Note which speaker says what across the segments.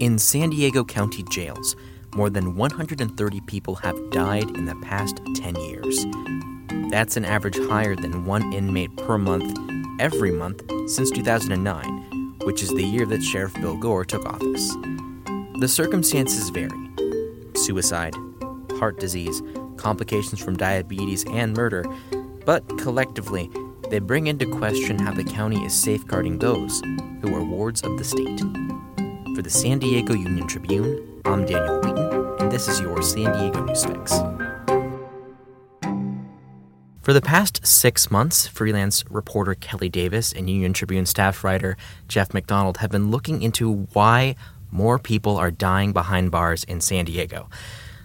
Speaker 1: In San Diego County jails, more than 130 people have died in the past 10 years. That's an average higher than one inmate per month every month since 2009, which is the year that Sheriff Bill Gore took office. The circumstances vary suicide, heart disease, complications from diabetes, and murder, but collectively, they bring into question how the county is safeguarding those who are wards of the state. For the San Diego Union Tribune, I'm Daniel Wheaton, and this is your San Diego News Fix. For the past six months, freelance reporter Kelly Davis and Union Tribune staff writer Jeff McDonald have been looking into why more people are dying behind bars in San Diego.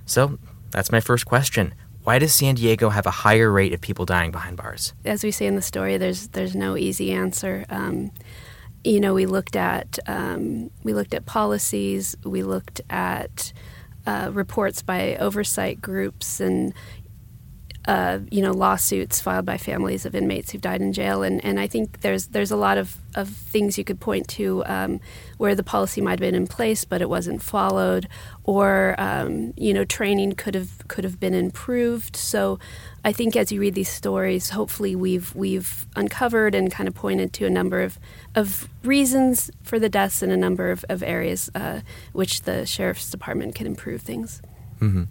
Speaker 1: So that's my first question. Why does San Diego have a higher rate of people dying behind bars?
Speaker 2: As we say in the story, there's there's no easy answer. Um, you know, we looked at um, we looked at policies, we looked at uh, reports by oversight groups, and uh, you know lawsuits filed by families of inmates who've died in jail, and, and I think there's there's a lot of, of things you could point to um, where the policy might have been in place but it wasn't followed, or um, you know training could have could have been improved. So I think as you read these stories, hopefully we've we've uncovered and kind of pointed to a number of of reasons for the deaths in a number of, of areas uh, which the sheriff's department can improve things.
Speaker 1: Mm-hmm.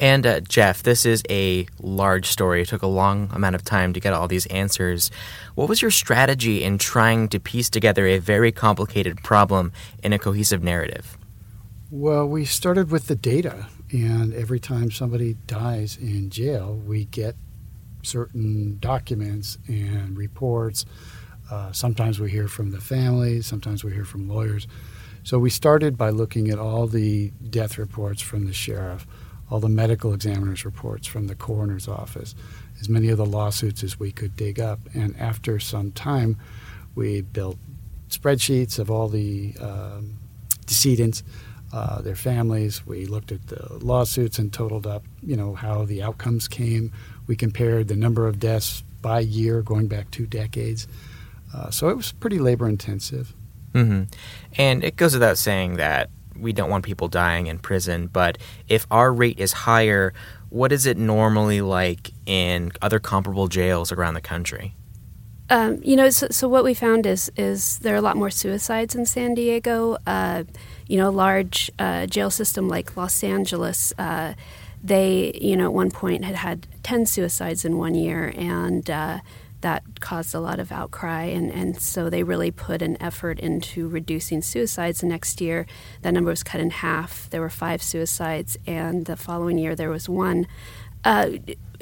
Speaker 1: And uh, Jeff, this is a large story. It took a long amount of time to get all these answers. What was your strategy in trying to piece together a very complicated problem in a cohesive narrative?
Speaker 3: Well, we started with the data, and every time somebody dies in jail, we get certain documents and reports. Uh, sometimes we hear from the family, sometimes we hear from lawyers. So we started by looking at all the death reports from the sheriff all the medical examiner's reports from the coroner's office, as many of the lawsuits as we could dig up. And after some time, we built spreadsheets of all the um, decedents, uh, their families. We looked at the lawsuits and totaled up, you know, how the outcomes came. We compared the number of deaths by year, going back two decades. Uh, so it was pretty labor intensive.
Speaker 1: Mm-hmm. And it goes without saying that we don't want people dying in prison, but if our rate is higher, what is it normally like in other comparable jails around the country?
Speaker 2: Um, you know, so, so, what we found is is there are a lot more suicides in San Diego. Uh, you know, a large uh, jail system like Los Angeles, uh, they you know at one point had had ten suicides in one year, and uh, that caused a lot of outcry, and, and so they really put an effort into reducing suicides. The next year, that number was cut in half. There were five suicides, and the following year there was one. Uh,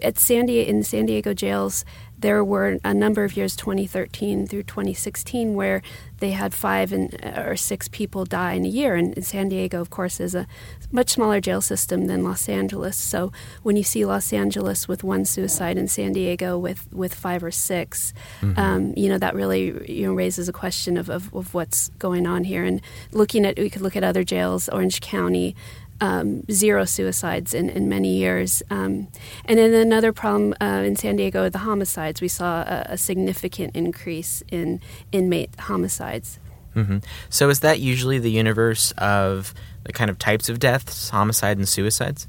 Speaker 2: at San Diego, in San Diego jails, there were a number of years, 2013 through 2016, where they had five and, or six people die in a year. And San Diego, of course, is a much smaller jail system than Los Angeles. So when you see Los Angeles with one suicide and San Diego with, with five or 6 mm-hmm. um, you know, that really you know, raises a question of, of, of what's going on here. And looking at, we could look at other jails, Orange County, um, zero suicides in, in many years. Um, and then another problem uh, in San Diego, the homicides. We saw a, a significant increase in inmate homicides.
Speaker 1: Mm-hmm. So, is that usually the universe of the kind of types of deaths, homicide and suicides?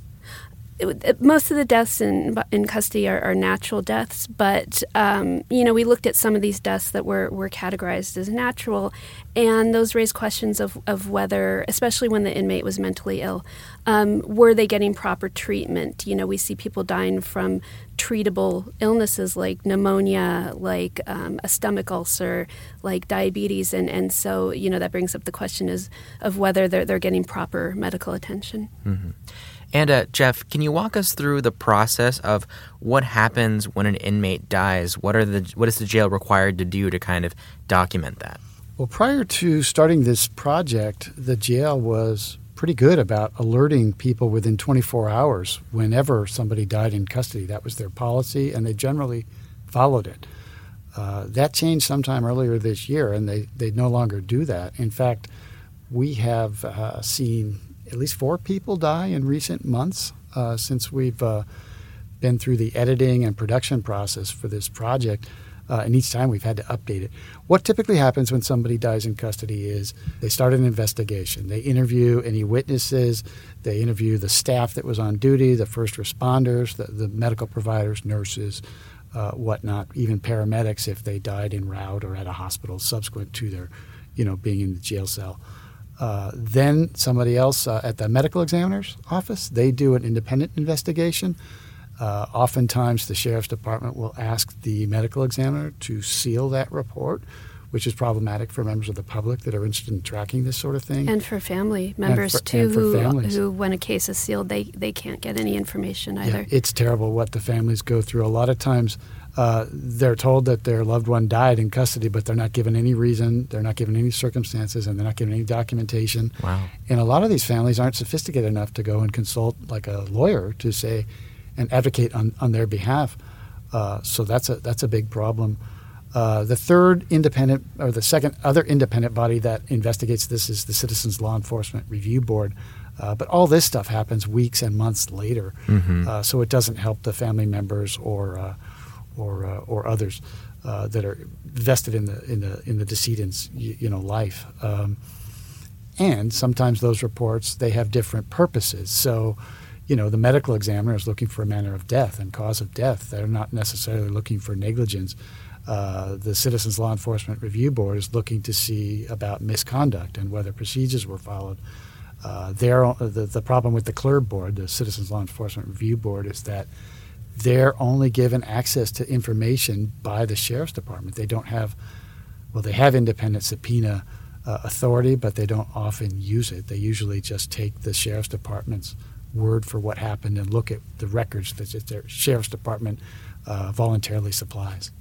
Speaker 2: Most of the deaths in in custody are, are natural deaths, but um, you know we looked at some of these deaths that were, were categorized as natural, and those raise questions of, of whether, especially when the inmate was mentally ill, um, were they getting proper treatment? You know, we see people dying from treatable illnesses like pneumonia, like um, a stomach ulcer, like diabetes, and, and so you know that brings up the question is of whether they're they're getting proper medical attention.
Speaker 1: Mm-hmm. And uh, Jeff, can you walk us through the process of what happens when an inmate dies? What are the what is the jail required to do to kind of document that?
Speaker 3: Well, prior to starting this project, the jail was pretty good about alerting people within 24 hours whenever somebody died in custody. That was their policy, and they generally followed it. Uh, that changed sometime earlier this year, and they, they no longer do that. In fact, we have uh, seen at least four people die in recent months uh, since we've uh, been through the editing and production process for this project. Uh, and each time we've had to update it. What typically happens when somebody dies in custody is they start an investigation. They interview any witnesses, they interview the staff that was on duty, the first responders, the, the medical providers, nurses, uh, whatnot, even paramedics if they died en route or at a hospital subsequent to their, you know, being in the jail cell. Uh, then somebody else uh, at the medical examiner's office, they do an independent investigation. Uh, oftentimes, the sheriff's department will ask the medical examiner to seal that report, which is problematic for members of the public that are interested in tracking this sort of thing.
Speaker 2: And for family members
Speaker 3: for,
Speaker 2: too, who, who, when a case is sealed, they, they can't get any information either.
Speaker 3: Yeah, it's terrible what the families go through. A lot of times, uh, they're told that their loved one died in custody, but they're not given any reason, they're not given any circumstances, and they're not given any documentation.
Speaker 1: Wow.
Speaker 3: And a lot of these families aren't sophisticated enough to go and consult like a lawyer to say and advocate on, on their behalf. Uh, so that's a that's a big problem. Uh, the third independent or the second other independent body that investigates this is the Citizens Law Enforcement Review Board. Uh, but all this stuff happens weeks and months later,
Speaker 1: mm-hmm.
Speaker 3: Uh, so it doesn't help the family members or uh, or uh, or others uh, that are vested in the in the in the decedent's you, you know life. Um, and sometimes those reports they have different purposes. So, you know, the medical examiner is looking for a manner of death and cause of death. They're not necessarily looking for negligence. Uh, the Citizens Law Enforcement Review Board is looking to see about misconduct and whether procedures were followed. Uh, the, the problem with the CLERB board, the Citizens Law Enforcement Review Board, is that they're only given access to information by the sheriff's department. They don't have, well, they have independent subpoena uh, authority, but they don't often use it. They usually just take the sheriff's department's word for what happened and look at the records that their sheriff's department uh, voluntarily supplies.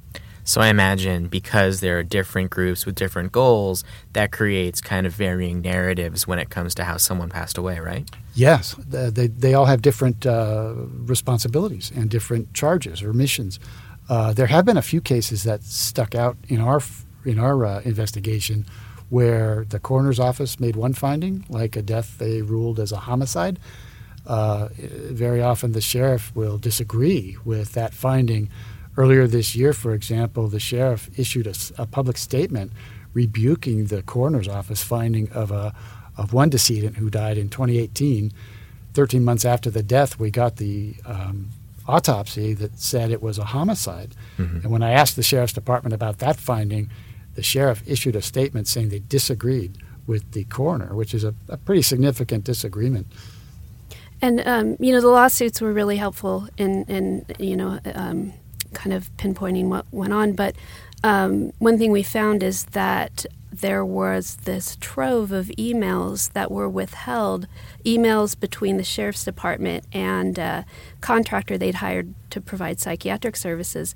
Speaker 1: So I imagine because there are different groups with different goals, that creates kind of varying narratives when it comes to how someone passed away, right?
Speaker 3: Yes, they, they all have different uh, responsibilities and different charges or missions. Uh, there have been a few cases that stuck out in our in our uh, investigation where the coroner's office made one finding, like a death they ruled as a homicide. Uh, very often, the sheriff will disagree with that finding Earlier this year, for example, the sheriff issued a, a public statement rebuking the coroner's office finding of a of one decedent who died in 2018. 13 months after the death, we got the um, autopsy that said it was a homicide. Mm-hmm. And when I asked the sheriff's department about that finding, the sheriff issued a statement saying they disagreed with the coroner, which is a, a pretty significant disagreement.
Speaker 2: And um, you know, the lawsuits were really helpful in, in you know, um, kind of pinpointing what went on. But um, one thing we found is that there was this trove of emails that were withheld, emails between the sheriff's department and a contractor they'd hired to provide psychiatric services.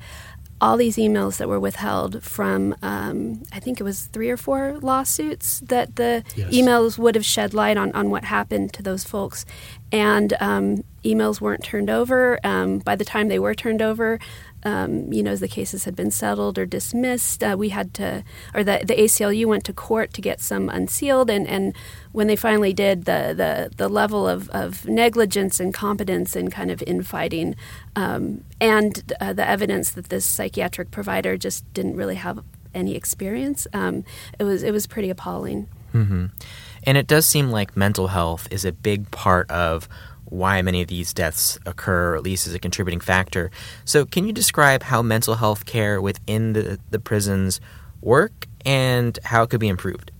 Speaker 2: All these emails that were withheld from, um, I think it was three or four lawsuits that the yes. emails would have shed light on, on what happened to those folks. And um, emails weren't turned over. Um, by the time they were turned over, um, you know, as the cases had been settled or dismissed, uh, we had to, or the, the ACLU went to court to get some unsealed. And, and when they finally did, the, the, the level of, of negligence and competence and kind of infighting um, and uh, the evidence that this psychiatric provider just didn't really have any experience, um, it, was, it was pretty appalling.
Speaker 1: Mm-hmm. And it does seem like mental health is a big part of why many of these deaths occur, or at least as a contributing factor. So, can you describe how mental health care within the, the prisons work and how it could be improved?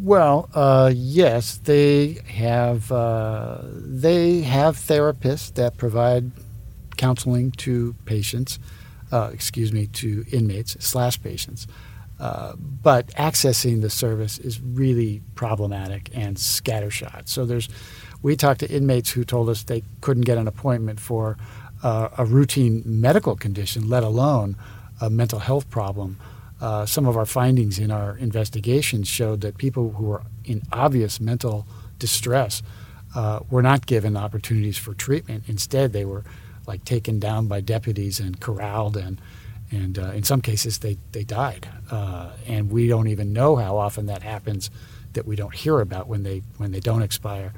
Speaker 3: Well, uh, yes, they have uh, they have therapists that provide counseling to patients. Uh, excuse me, to inmates slash patients. Uh, but accessing the service is really problematic and scattershot. So there's, we talked to inmates who told us they couldn't get an appointment for uh, a routine medical condition, let alone a mental health problem. Uh, some of our findings in our investigations showed that people who were in obvious mental distress uh, were not given opportunities for treatment. Instead, they were like taken down by deputies and corralled and and uh, in some cases they, they died. Uh, and we don't even know how often that happens that we don't hear about when they when they don't expire.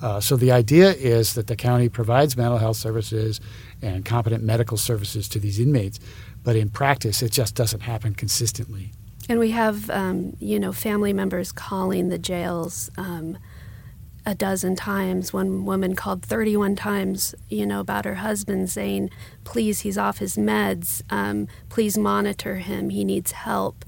Speaker 3: Uh, so the idea is that the county provides mental health services and competent medical services to these inmates. But in practice, it just doesn't happen consistently.
Speaker 2: And we have, um, you know, family members calling the jails um, a dozen times. One woman called 31 times, you know, about her husband saying, please, he's off his meds. Um, please monitor him. He needs help.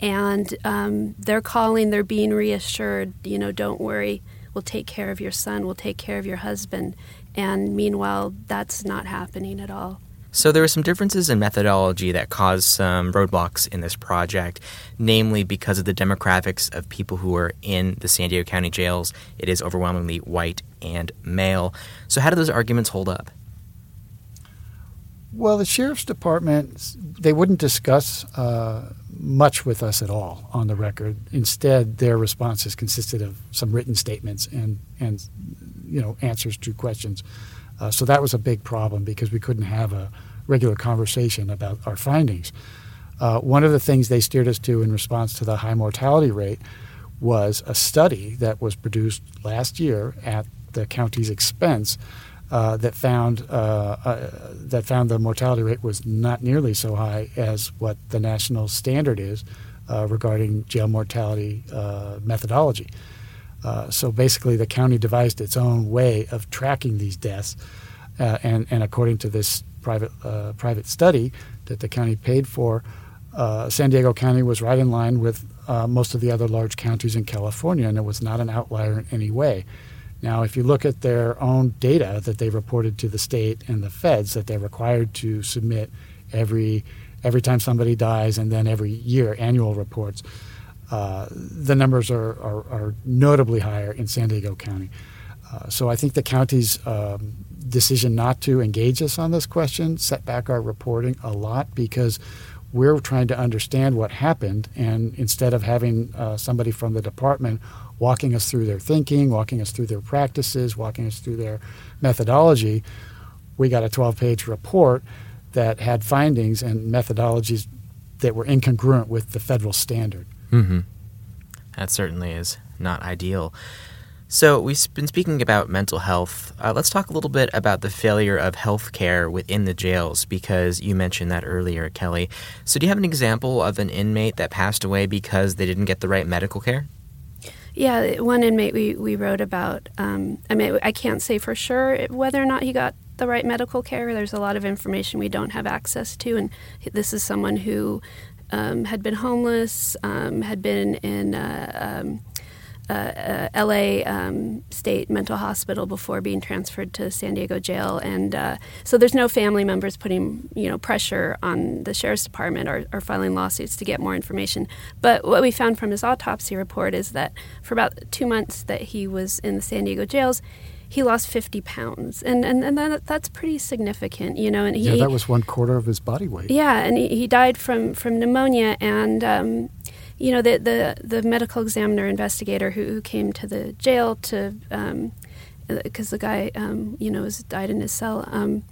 Speaker 2: And um, they're calling, they're being reassured, you know, don't worry. We'll take care of your son. We'll take care of your husband. And meanwhile, that's not happening at all.
Speaker 1: So there were some differences in methodology that caused some roadblocks in this project, namely because of the demographics of people who are in the San Diego County jails. It is overwhelmingly white and male. So how do those arguments hold up?
Speaker 3: Well, the sheriff's department they wouldn't discuss uh, much with us at all on the record. Instead, their responses consisted of some written statements and and you know answers to questions. Uh, so that was a big problem because we couldn't have a regular conversation about our findings. Uh, one of the things they steered us to in response to the high mortality rate was a study that was produced last year at the county's expense uh, that found uh, uh, that found the mortality rate was not nearly so high as what the national standard is uh, regarding jail mortality methodology. Uh, so basically, the county devised its own way of tracking these deaths, uh, and, and according to this private uh, private study that the county paid for, uh, San Diego County was right in line with uh, most of the other large counties in California, and it was not an outlier in any way. Now, if you look at their own data that they reported to the state and the feds that they're required to submit every every time somebody dies, and then every year annual reports uh, the numbers are, are, are, notably higher in San Diego County. Uh, so I think the county's um, decision not to engage us on this question set back our reporting a lot because we're trying to understand what happened, and instead of having uh, somebody from the department walking us through their thinking, walking us through their practices, walking us through their methodology, we got a 12 page report that had findings and methodologies that were incongruent with the federal standard.
Speaker 1: Mm-hmm. That certainly is not ideal. So, we've been speaking about mental health. Uh, let's talk a little bit about the failure of health care within the jails because you mentioned that earlier, Kelly. So, do you have an example of an inmate that passed away because they didn't get the right medical care?
Speaker 2: Yeah, one inmate we, we wrote about. Um, I mean, I can't say for sure whether or not he got the right medical care. There's a lot of information we don't have access to, and this is someone who um, had been homeless, um, had been in uh, um, uh, uh, LA um, State Mental Hospital before being transferred to San Diego Jail, and uh, so there's no family members putting you know pressure on the sheriff's department or, or, filing lawsuits to get more information. But what we found from his autopsy report is that for about two months that he was in the San Diego jails, he lost 50 pounds. And and, and that, that's pretty significant you know and he,
Speaker 3: yeah that was one quarter of his body weight.
Speaker 2: Yeah and he, he died from from pneumonia and um, you know the, the the medical examiner investigator who, who came to the jail to because um, the guy um, you know was died in his cell um,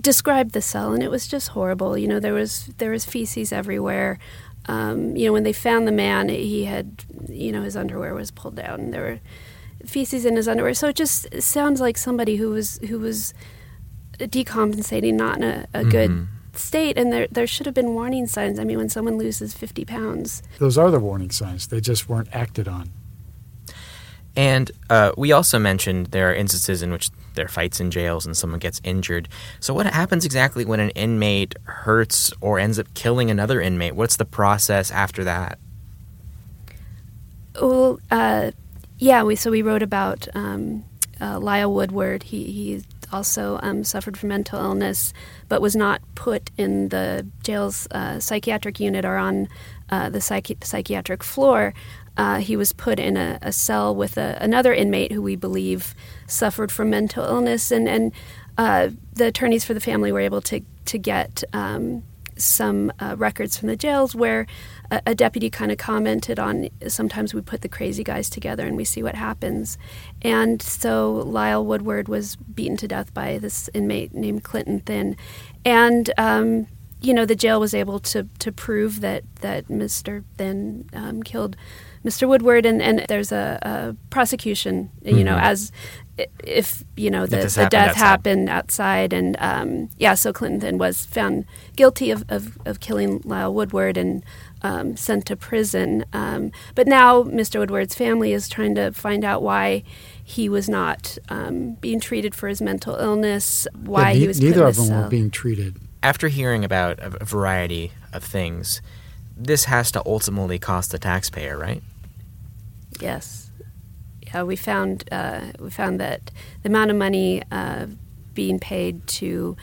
Speaker 2: described the cell and it was just horrible. You know there was there was feces everywhere. Um, you know when they found the man he had you know his underwear was pulled down. And there were feces in his underwear. So it just sounds like somebody who was who was decompensating, not in a, a mm-hmm. good state. And there there should have been warning signs. I mean, when someone loses fifty pounds,
Speaker 3: those are the warning signs. They just weren't acted on.
Speaker 1: And uh, we also mentioned there are instances in which there are fights in jails and someone gets injured. So, what happens exactly when an inmate hurts or ends up killing another inmate? What's the process after that?
Speaker 2: Well, uh, yeah, we so we wrote about um, uh, Lyle Woodward. He he also um, suffered from mental illness, but was not put in the jail's uh, psychiatric unit or on uh, the psychi- psychiatric floor. Uh, he was put in a, a cell with a, another inmate who we believe suffered from mental illness, and and uh, the attorneys for the family were able to to get um, some uh, records from the jails where a, a deputy kind of commented on sometimes we put the crazy guys together and we see what happens. And so Lyle Woodward was beaten to death by this inmate named Clinton Thin. And um, you know, the jail was able to to prove that that Mr. Thin um, killed Mr. Woodward, and, and there's a, a prosecution. You mm-hmm. know, as if you know the, the
Speaker 1: happened
Speaker 2: death
Speaker 1: outside.
Speaker 2: happened outside, and um, yeah, so Clinton was found guilty of, of, of killing Lyle Woodward and um, sent to prison. Um, but now Mr. Woodward's family is trying to find out why he was not um, being treated for his mental illness, why
Speaker 3: yeah, ne-
Speaker 2: he was
Speaker 3: neither of them
Speaker 2: cell.
Speaker 3: were being treated.
Speaker 1: After hearing about a variety of things, this has to ultimately cost the taxpayer, right?
Speaker 2: Yes. Yeah, we found uh, we found that the amount of money uh, being paid to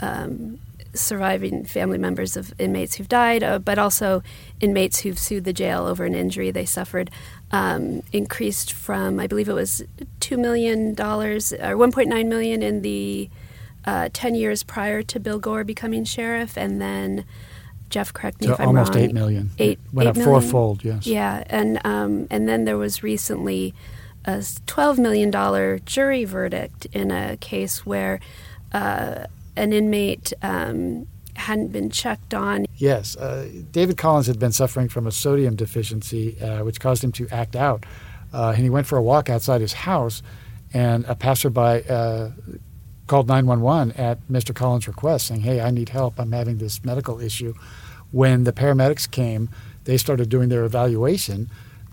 Speaker 2: um, surviving family members of inmates who've died, uh, but also inmates who've sued the jail over an injury they suffered, um, increased from I believe it was two million dollars or one point nine million in the uh, ten years prior to Bill Gore becoming sheriff, and then Jeff, correct me
Speaker 3: so
Speaker 2: if I'm
Speaker 3: almost
Speaker 2: wrong.
Speaker 3: eight million.
Speaker 2: Eight
Speaker 3: it went
Speaker 2: eight
Speaker 3: up
Speaker 2: million?
Speaker 3: fourfold. Yes.
Speaker 2: Yeah, and um, and then there was recently a twelve million dollar jury verdict in a case where uh, an inmate um, hadn't been checked on.
Speaker 3: Yes, uh, David Collins had been suffering from a sodium deficiency, uh, which caused him to act out, uh, and he went for a walk outside his house, and a passerby uh, called 911 at Mr. Collins' request, saying, "Hey, I need help. I'm having this medical issue." When the paramedics came, they started doing their evaluation,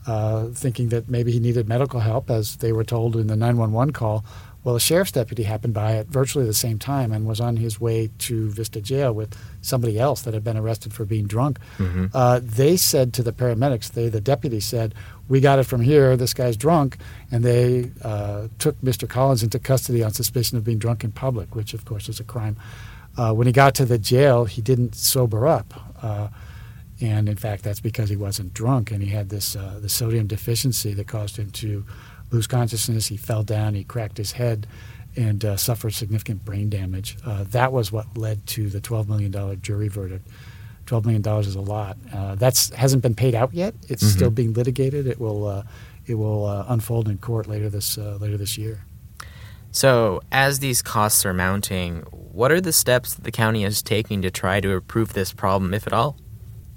Speaker 3: uh, thinking that maybe he needed medical help, as they were told in the 911 call. Well, a sheriff's deputy happened by at virtually the same time and was on his way to Vista Jail with somebody else that had been arrested for being drunk.
Speaker 1: Mm-hmm.
Speaker 3: Uh, they said to the paramedics, they, the deputy said, We got it from here. This guy's drunk. And they uh, took Mr. Collins into custody on suspicion of being drunk in public, which, of course, is a crime. Uh, when he got to the jail, he didn't sober up. And in fact, that's because he wasn't drunk and he had this uh, the sodium deficiency that caused him to lose consciousness. He fell down, he cracked his head, and uh, suffered significant brain damage. Uh, that was what led to the $12 million jury verdict. $12 million is a lot. Uh, that hasn't been paid out yet. It's
Speaker 1: Mhm.
Speaker 3: still being litigated. It will, uh, it will uh, unfold in court later this, uh, later this year.
Speaker 1: So, as these costs are mounting, what are the steps that the county is taking to try to improve this problem, if at all?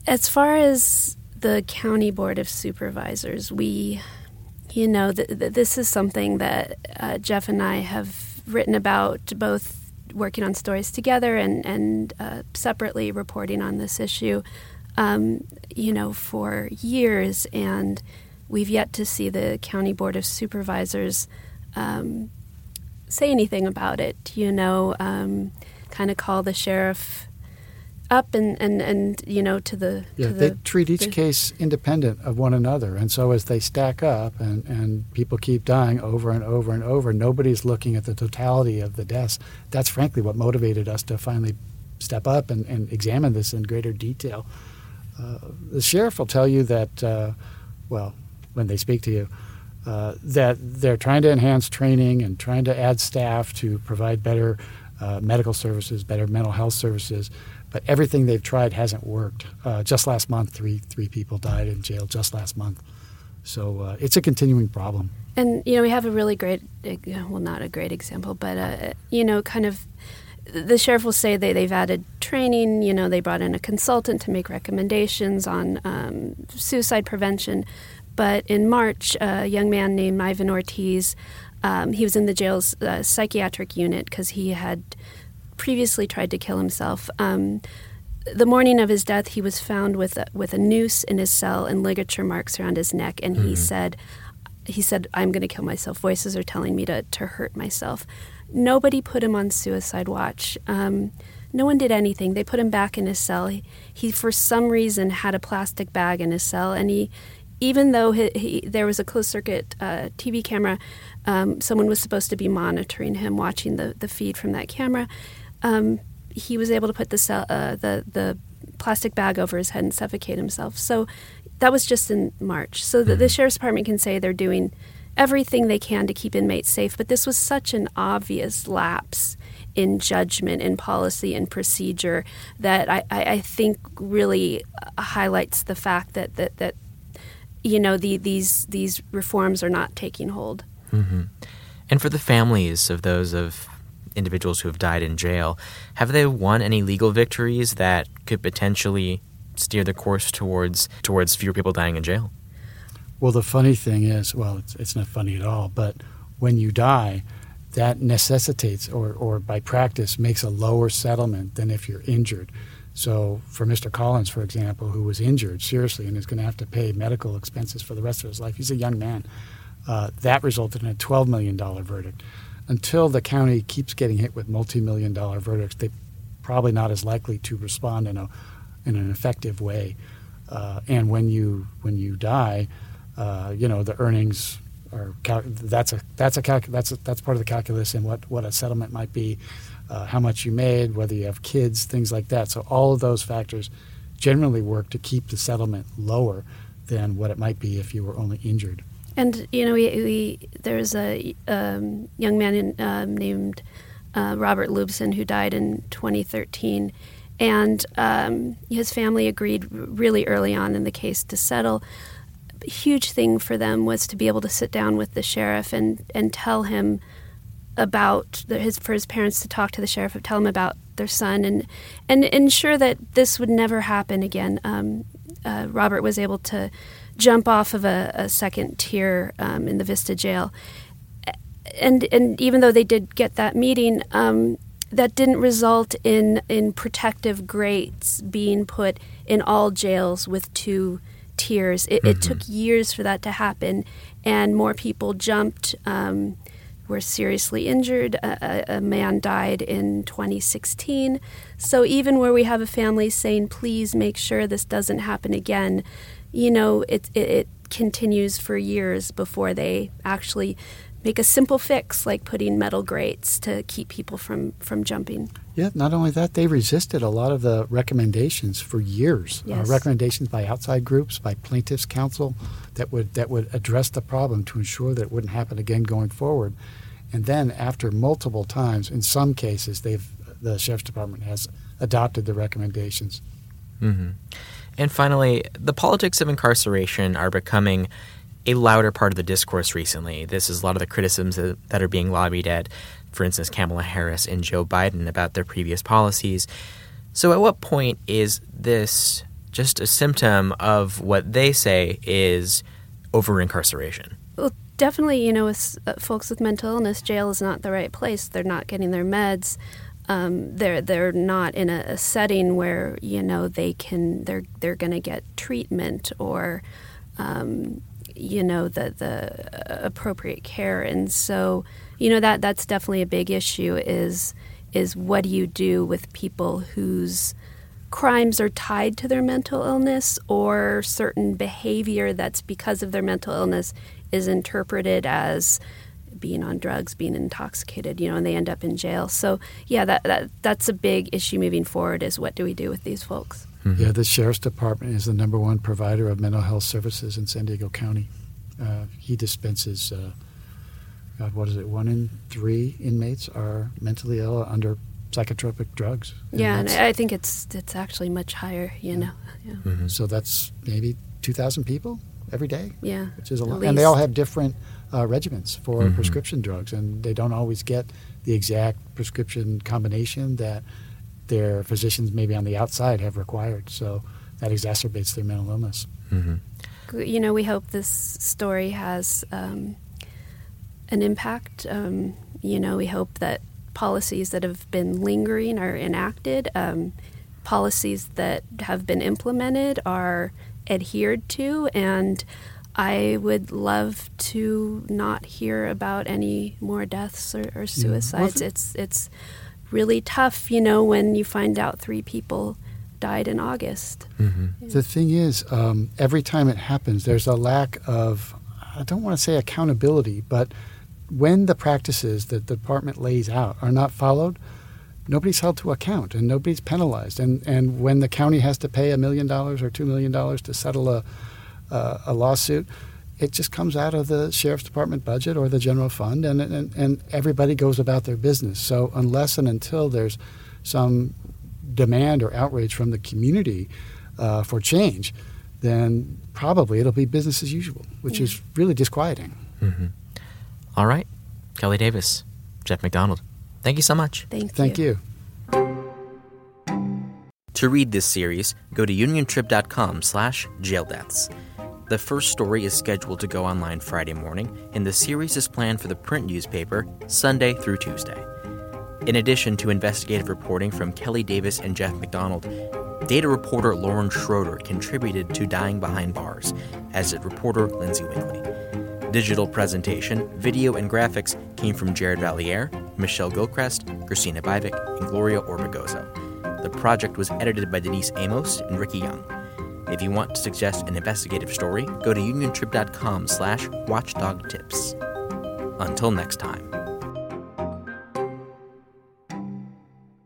Speaker 2: As far as the county board of supervisors, we, you know, th- th- this is something that uh, Jeff and I have written about, both working on stories together and and uh, separately reporting on this issue. Um, you know, for years, and we've yet to see the county board of supervisors um, say anything about it. You know, um, kind of call the sheriff up and, and, and you know to the
Speaker 3: Yeah,
Speaker 2: to
Speaker 3: they treat each
Speaker 2: the-
Speaker 3: case independent of one another, and so as they stack up and, and people keep dying over and over and over, nobody's looking at the totality of the deaths. That's frankly what motivated us to finally step up and, and examine this in greater detail. Uh, the sheriff will tell you that, uh, well, when they speak to you, uh, that they're trying to enhance training and trying to add staff to provide better uh, medical services, better mental health services. But everything they've tried hasn't worked. Uh, just last month, three three people died in jail. Just last month, so uh, it's a continuing problem.
Speaker 2: and you know we have a really great well not a great example but uh, you know kind of the sheriff will say they, they've added training you know they brought in a consultant to make recommendations on um, suicide prevention but in march a young man named ivan ortiz um, he was in the jail's uh, psychiatric unit because he had previously tried to kill himself um, the morning of his death, he was found with a, with a noose in his cell and ligature marks around his neck, and he
Speaker 1: Mhm.
Speaker 2: said, "He said I'm going to kill myself. Voices are telling me to to hurt myself." Nobody put him on suicide watch. Um, no one did anything. They put him back in his cell. He, he for some reason, had a plastic bag in his cell, and he, even though he, he, there was a closed circuit uh, TV camera, um, someone was supposed to be monitoring him, watching the, the feed from that camera. Um, he was able to put the cell, uh, the the plastic bag over his head and suffocate himself. So that was just in March. So the, the sheriff's department can say they're doing everything they can to keep inmates safe, but this was such an obvious lapse in judgment, in policy, and procedure that I, I, I think really uh, highlights the fact that that, that you know the, these these reforms are not taking hold.
Speaker 1: hmm And for the families of those of individuals who have died in jail. Have they won any legal victories that could potentially steer the course towards towards fewer people dying in jail?
Speaker 3: Well, the funny thing is, well, it's, it's not funny at all, but when you die, that necessitates or, or by practice makes a lower settlement than if you're injured. So, for Mr. Collins, for example, who was injured seriously and is going to have to pay medical expenses for the rest of his life, he's a young man. Uh, that resulted in a $12 million verdict. Until the county keeps getting hit with multi million dollar verdicts, they're probably not as likely to respond in, a, in an effective way. Uh, and when you, when you die, uh, you know, the earnings are cal- that's a that's a that's a, that's part of the calculus in what what a settlement might be, uh, how much you made, whether you have kids, things like that. So all of those factors generally work to keep the settlement lower than what it might be if you were only injured.
Speaker 2: And you know, we, we there's a um, young man in, um, named uh, Robert Lubson who died in 2013, and um, his family agreed really early on in the case to settle A huge thing for them was to be able to sit down with the sheriff and, and tell him about the, his for his parents to talk to the sheriff, tell him about their son, and and ensure that this would never happen again. Um, uh, Robert was able to jump off of a, a second tier um, in the Vista jail, and and even though they did get that meeting, um, that didn't result in in protective grates being put in all jails with two tiers. It, mm-hmm. it, took years for that to happen, and more people jumped. Um, were seriously injured. A, a, man died in 2016. So even where we have a family saying, "Please make sure this doesn't happen again," you know, it, it, it continues for years before they actually make a simple fix like putting metal grates to keep people from, from jumping.
Speaker 3: Yeah, not only that, they resisted a lot of the recommendations for years. Uh, yes. Uh, recommendations by outside groups, by plaintiffs' counsel, that would that would address the problem to ensure that it wouldn't happen again going forward. And then, after multiple times, in some cases, they've the sheriff's department has adopted the recommendations.
Speaker 1: Mm-hmm. And finally, the politics of incarceration are becoming a louder part of the discourse recently. This is a lot of the criticisms that are being lobbied at, for instance, Kamala Harris and Joe Biden about their previous policies. So, at what point is this just a symptom of what they say is over incarceration?
Speaker 2: Well, definitely, you know, with uh, folks with mental illness, jail is not the right place. They're not getting their meds. Um, they're they're not in a, setting where you know they can they're they're going to get treatment or um, you know the the appropriate care. And so you know that that's definitely a big issue is is what do you do with people whose crimes are tied to their mental illness or certain behavior that's because of their mental illness is interpreted as being on drugs, being intoxicated, you know, and they end up in jail. So, yeah, that, that that's a big issue moving forward is what do we do with these folks?
Speaker 3: Mm-hmm. Yeah, the sheriff's department is the number one provider of mental health services in San Diego County. Uh, he dispenses, uh, God, what is it? One in three inmates are mentally ill under psychotropic drugs.
Speaker 2: And yeah, and I think it's it's actually much higher. You yeah. know. Yeah.
Speaker 3: Mm-hmm. So that's maybe two thousand people every day.
Speaker 2: Yeah,
Speaker 3: which is a lot, and they all have different uh, regimens for mm-hmm. prescription drugs, and they don't always get the exact prescription combination that their physicians maybe on the outside have required. So that exacerbates their mental illness.
Speaker 2: Mm-hmm. You know, we hope this story has um, an impact. Um, you know, we hope that policies that have been lingering are enacted, um, policies that have been implemented are adhered to, and I would love to not hear about any more deaths or, or suicides. Yeah. It's it's really tough, you know, when you find out three people died in August.
Speaker 3: Mm-hmm. Yeah. The thing is, um, every time it happens, there's a lack of, I don't want to say accountability, but when the practices that the department lays out are not followed, nobody's held to account and nobody's penalized. And, and when the county has to pay a million dollars or two million dollars to settle a, a, a lawsuit, it just comes out of the sheriff's department budget or the general fund, and, and, and everybody goes about their business. So, unless and until there's some demand or outrage from the community uh, for change, then probably it'll be business as usual, which yeah. is really disquieting.
Speaker 1: Mm-hmm. All right. Kelly Davis, Jeff McDonald, Thank you so much.
Speaker 2: Thank,
Speaker 3: Thank you.
Speaker 1: To read this series, go to uniontrib.com slash jaildeaths. The first story is scheduled to go online Friday morning, and the series is planned for the print newspaper Sunday through Tuesday. In addition to investigative reporting from Kelly Davis and Jeff McDonald, data reporter Lauren Schroeder contributed to Dying Behind Bars, as did reporter Lyndsay Winkley. Digital presentation, video, and graphics came from Jarrod Valliere, Michelle Gilchrist, Christina Bivik, and Gloria Orbegozo. The project was edited by Denise Amos and Ricky Young. If you want to suggest an investigative story, go to uniontrib.com slash watchdogtips. Until next time.